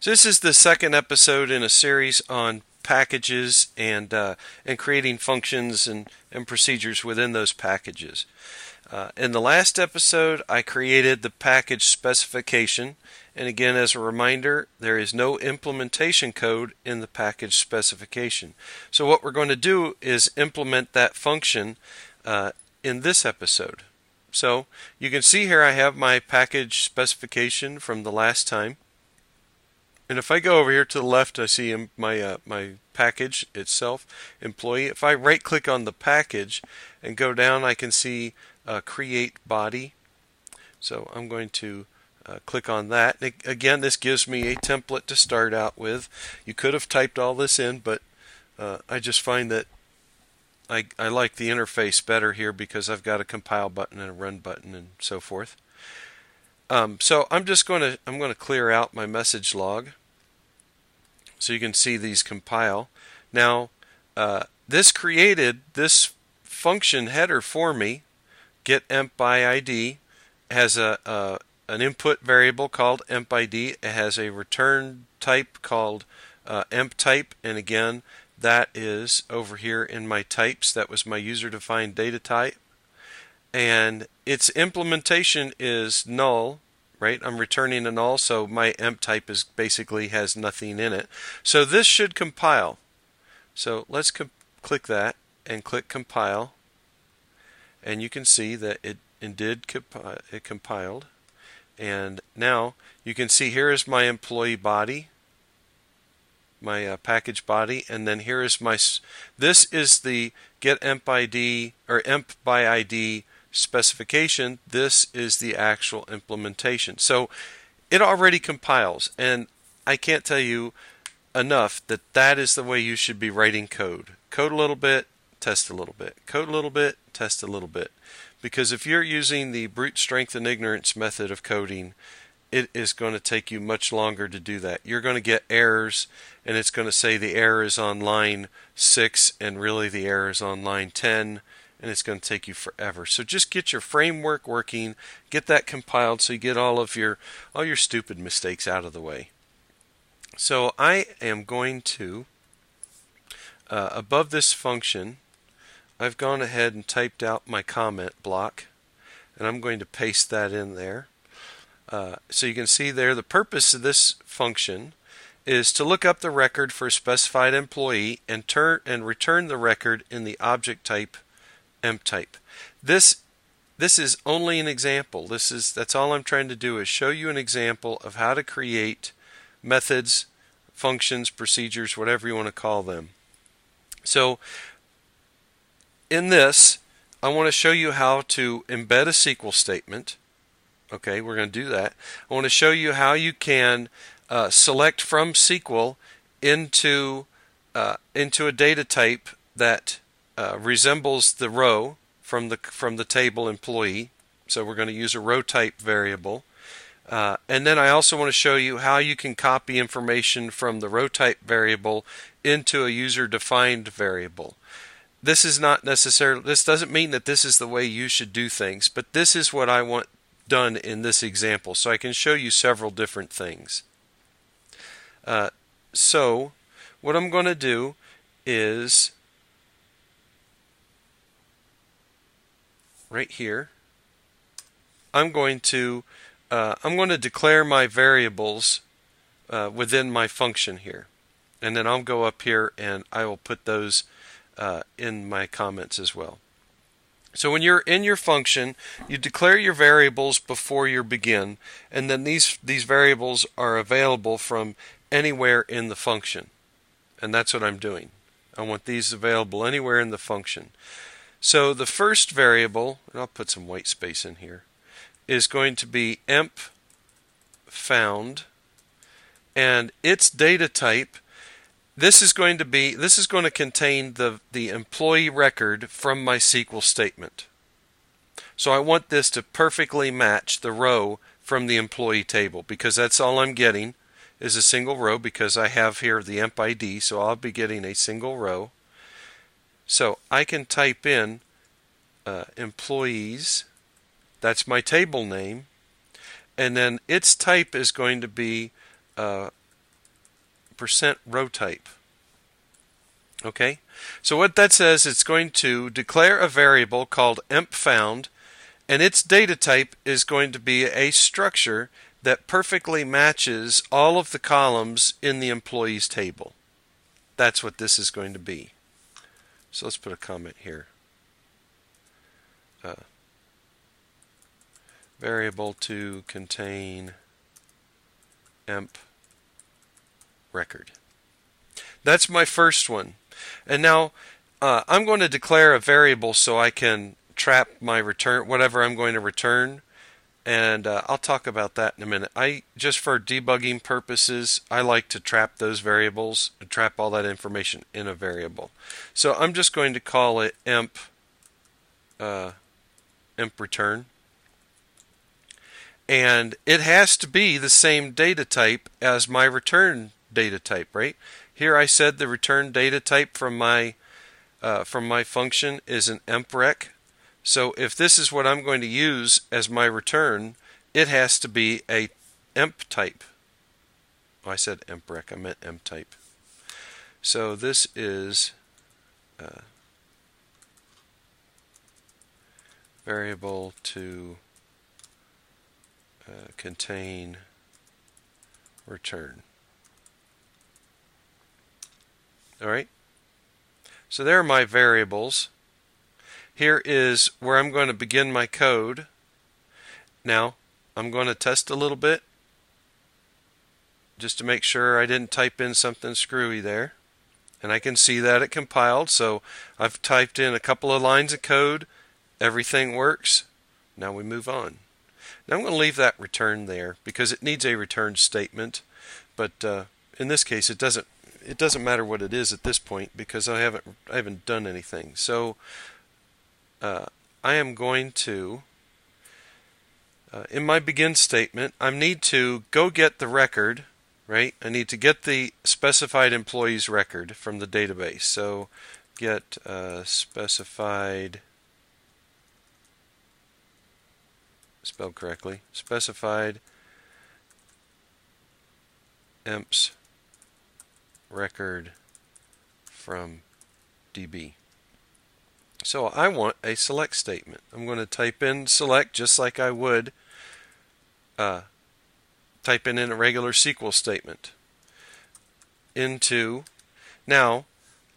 So this is the second episode in a series on packages and uh, and creating functions and, and procedures within those packages. Uh, in the last episode, I created the package specification, and again, as a reminder, there is no implementation code in the package specification. So what we're going to do is implement that function uh, in this episode. So you can see here I have my package specification from the last time. And if I go over here to the left, I see my uh, my package itself, employee. If I right click on the package and go down, I can see uh, create body. So I'm going to uh, click on that. again, this gives me a template to start out with. You could have typed all this in, but uh, I just find that I, I like the interface better here because I've got a compile button and a run button and so forth. Um, so I'm just going to I'm going to clear out my message log so you can see these compile. Now uh, this created this function header for me. Get emp by ID has a, a an input variable called emp ID. It has a return type called uh, emp type, and again, that is over here in my types. That was my user defined data type. And its implementation is null, right? I'm returning a null, so my emp type is basically has nothing in it. So this should compile. So let's click that and click compile. And you can see that it, it did compi it compiled. And now you can see here is my employee body, my uh, package body, and then here is my, this is the get emp ID or emp by ID specification. This is the actual implementation. So it already compiles, and I can't tell you enough that that is the way you should be writing code. Code a little bit, test a little bit. Code a little bit, test a little bit. Because if you're using the brute strength and ignorance method of coding, it is going to take you much longer to do that. You're going to get errors, and it's going to say the error is on line 6, and really the error is on line 10, and it's going to take you forever. So just get your framework working, get that compiled so you get all of your all your stupid mistakes out of the way. So I am going to uh, above this function I've gone ahead and typed out my comment block and I'm going to paste that in there. Uh, so you can see there the purpose of this function is to look up the record for a specified employee and turn and return the record in the object type emp type. This this is only an example. This is that's all I'm trying to do is show you an example of how to create methods, functions, procedures, whatever you want to call them. So in this, I want to show you how to embed a SQL statement. Okay, we're going to do that. I want to show you how you can uh, select from SQL into uh, into a data type that uh, resembles the row from the from the table employee. So we're going to use a row type variable. Uh, and then I also want to show you how you can copy information from the row type variable into a user defined variable this is not necessarily this doesn't mean that this is the way you should do things but this is what I want done in this example so I can show you several different things uh, so what I'm going to do is right here I'm going to uh, I'm going to declare my variables uh, within my function here and then I'll go up here and I will put those uh, in my comments as well. So when you're in your function, you declare your variables before you begin, and then these these variables are available from anywhere in the function. And that's what I'm doing. I want these available anywhere in the function. So the first variable, and I'll put some white space in here, is going to be emp found, and its data type this is going to be this is going to contain the the employee record from my SQL statement. So I want this to perfectly match the row from the employee table because that's all I'm getting is a single row because I have here the emp ID so I'll be getting a single row. So I can type in uh, employees that's my table name and then its type is going to be uh, percent row type. Okay, so what that says, it's going to declare a variable called emp found, and its data type is going to be a structure that perfectly matches all of the columns in the employees table. That's what this is going to be. So let's put a comment here. Uh, variable to contain emp record. That's my first one. And now uh, I'm going to declare a variable so I can trap my return, whatever I'm going to return. And uh, I'll talk about that in a minute. I just for debugging purposes, I like to trap those variables, trap all that information in a variable. So I'm just going to call it emp uh, emp return. And it has to be the same data type as my return data type, right? Here I said the return data type from my uh, from my function is an emprec. So if this is what I'm going to use as my return, it has to be a emp type. Oh, I said emprec, I meant emp type. So this is uh, variable to uh, contain return. All right. So there are my variables. Here is where I'm going to begin my code. Now, I'm going to test a little bit just to make sure I didn't type in something screwy there. And I can see that it compiled, so I've typed in a couple of lines of code. Everything works. Now we move on. Now I'm going to leave that return there because it needs a return statement, but uh, in this case it doesn't it doesn't matter what it is at this point because I haven't I haven't done anything. So uh, I am going to uh, in my begin statement I need to go get the record right I need to get the specified employees record from the database so get uh, specified spelled correctly specified emps record from DB. So I want a select statement. I'm going to type in select just like I would uh, type in, in a regular SQL statement. Into now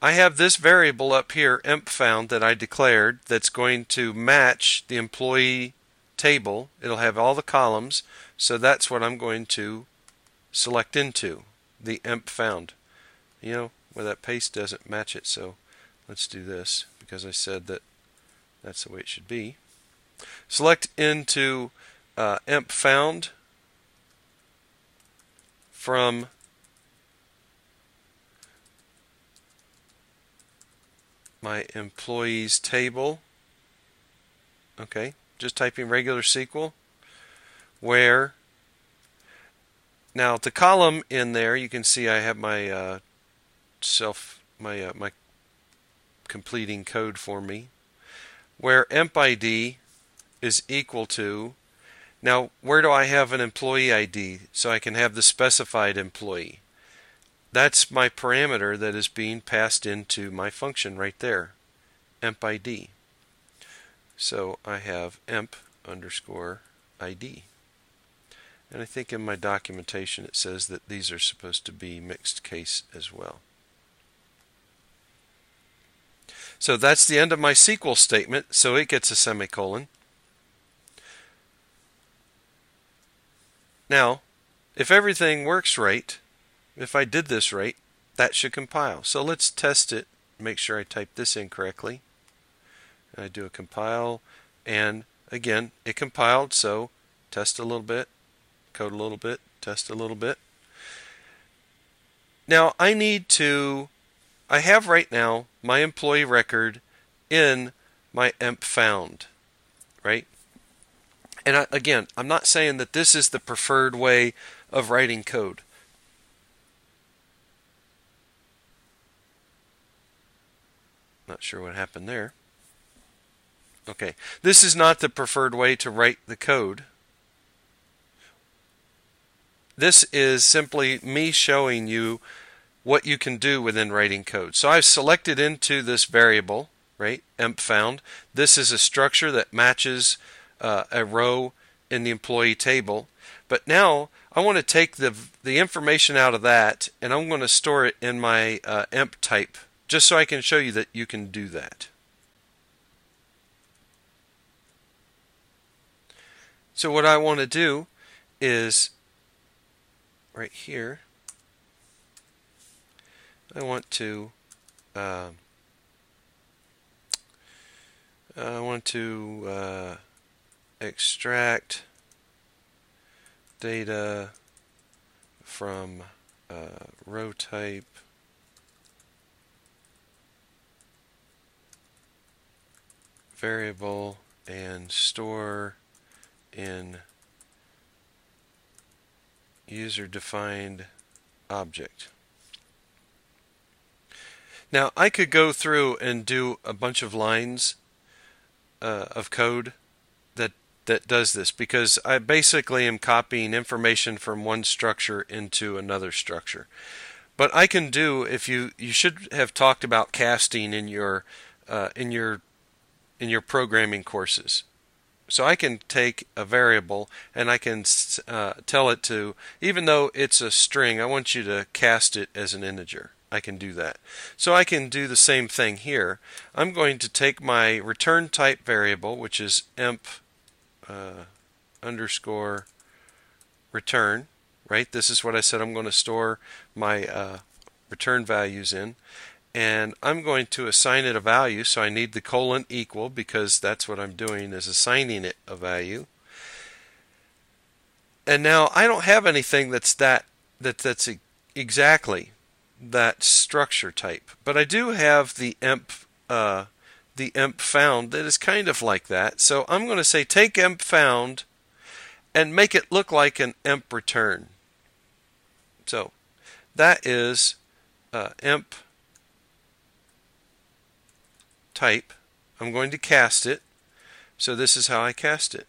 I have this variable up here emp found that I declared that's going to match the employee table. It'll have all the columns, so that's what I'm going to select into the emp found you know, where that paste doesn't match it. So let's do this because I said that that's the way it should be. Select into uh, emp found from my employees table. Okay, just typing regular SQL where now the column in there you can see I have my uh, self my uh, my completing code for me where empid is equal to now where do I have an employee ID so I can have the specified employee? That's my parameter that is being passed into my function right there empid so I have emp underscore ID and I think in my documentation it says that these are supposed to be mixed case as well So that's the end of my SQL statement, so it gets a semicolon. Now, if everything works right, if I did this right, that should compile. So let's test it, make sure I type this in correctly. I do a compile, and again, it compiled, so test a little bit, code a little bit, test a little bit. Now I need to I have right now my employee record in my emp found, right? And I, again, I'm not saying that this is the preferred way of writing code. Not sure what happened there. Okay, this is not the preferred way to write the code. This is simply me showing you what you can do within writing code. So I've selected into this variable, right, emp found. This is a structure that matches uh, a row in the employee table. But now I want to take the the information out of that and I'm going to store it in my uh, emp type just so I can show you that you can do that. So what I want to do is right here I want to uh, I want to uh, extract data from uh, row type variable and store in user defined object. Now I could go through and do a bunch of lines uh, of code that that does this because I basically am copying information from one structure into another structure. But I can do if you you should have talked about casting in your uh, in your in your programming courses. So I can take a variable and I can uh, tell it to even though it's a string, I want you to cast it as an integer. I can do that. So I can do the same thing here. I'm going to take my return type variable, which is emp uh, underscore return, right? This is what I said I'm going to store my uh, return values in. And I'm going to assign it a value, so I need the colon equal because that's what I'm doing is assigning it a value. And now I don't have anything that's that that that's exactly that structure type. But I do have the emp uh, the emp found that is kind of like that. So I'm going to say take emp found and make it look like an emp return. So that is uh, emp type. I'm going to cast it. So this is how I cast it.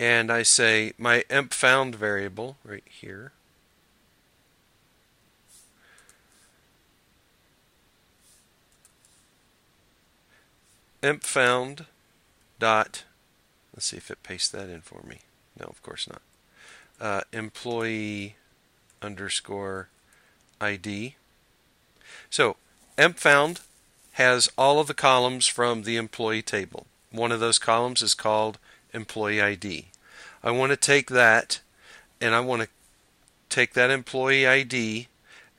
And I say my emp found variable right here emp found dot let's see if it pastes that in for me. No of course not. Uh, employee underscore ID so empfound has all of the columns from the employee table. One of those columns is called employee ID I want to take that and I want to take that employee ID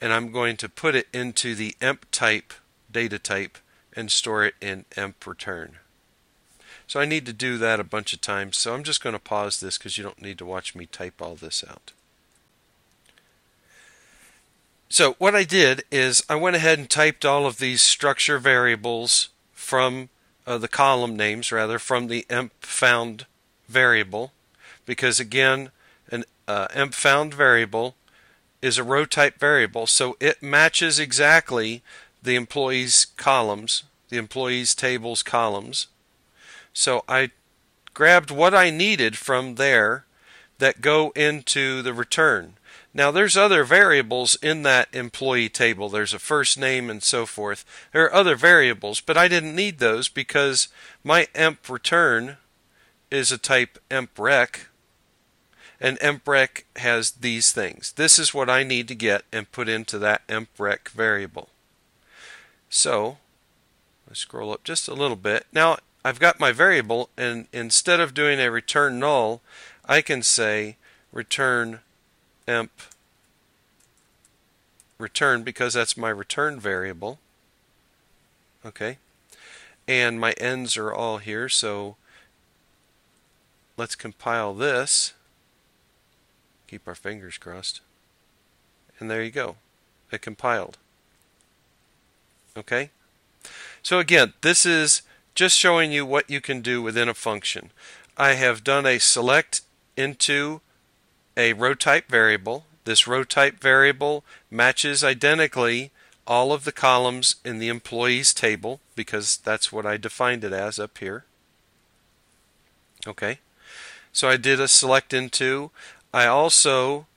and I'm going to put it into the emp type data type and store it in emp return. So I need to do that a bunch of times, so I'm just going to pause this because you don't need to watch me type all this out. So what I did is I went ahead and typed all of these structure variables from uh, the column names, rather, from the emp found variable, because again, an uh, emp found variable is a row type variable, so it matches exactly the employees columns, the employees tables columns. So I grabbed what I needed from there that go into the return. Now there's other variables in that employee table. There's a first name and so forth. There are other variables, but I didn't need those because my emp return is a type emprec and emprec has these things. This is what I need to get and put into that emprec variable. So I scroll up just a little bit. Now I've got my variable and instead of doing a return null, I can say return emp return because that's my return variable. Okay. And my ends are all here, so let's compile this. Keep our fingers crossed. And there you go. It compiled. Okay? So again, this is just showing you what you can do within a function. I have done a select into a row type variable. This row type variable matches identically all of the columns in the employees table because that's what I defined it as up here. Okay. So I did a select into. I also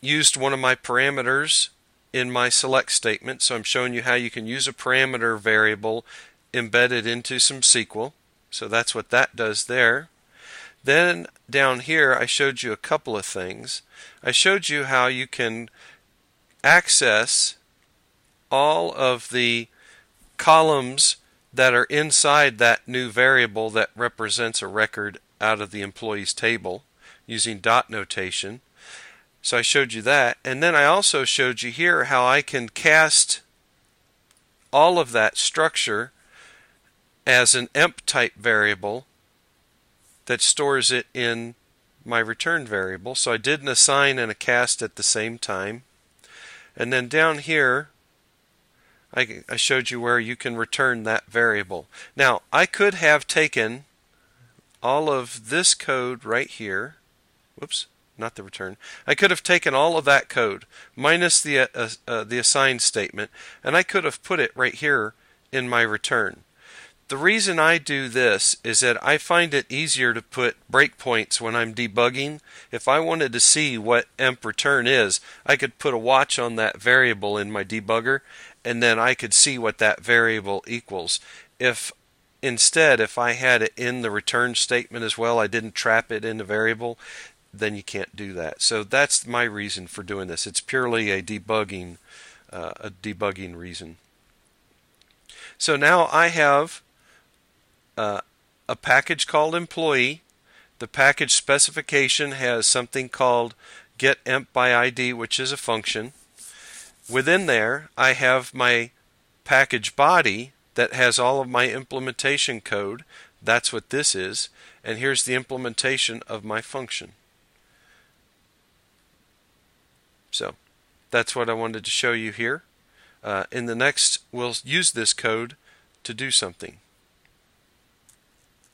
used one of my parameters in my select statement. So I'm showing you how you can use a parameter variable embedded into some SQL. So that's what that does there. Then down here I showed you a couple of things. I showed you how you can access all of the columns that are inside that new variable that represents a record out of the employees table using dot notation. So I showed you that. And then I also showed you here how I can cast all of that structure as an emp type variable that stores it in my return variable. So I did an assign and a cast at the same time. And then down here, I, I showed you where you can return that variable. Now, I could have taken all of this code right here. Whoops, not the return. I could have taken all of that code minus the uh, uh, the assign statement, and I could have put it right here in my return. The reason I do this is that I find it easier to put breakpoints when I'm debugging. If I wanted to see what emp return is, I could put a watch on that variable in my debugger and then I could see what that variable equals. If instead, if I had it in the return statement as well, I didn't trap it in the variable, then you can't do that. So that's my reason for doing this. It's purely a debugging, uh, a debugging reason. So now I have uh, a package called employee. The package specification has something called get emp by ID, which is a function. Within there, I have my package body that has all of my implementation code. That's what this is. And here's the implementation of my function. So that's what I wanted to show you here. Uh, in the next, we'll use this code to do something.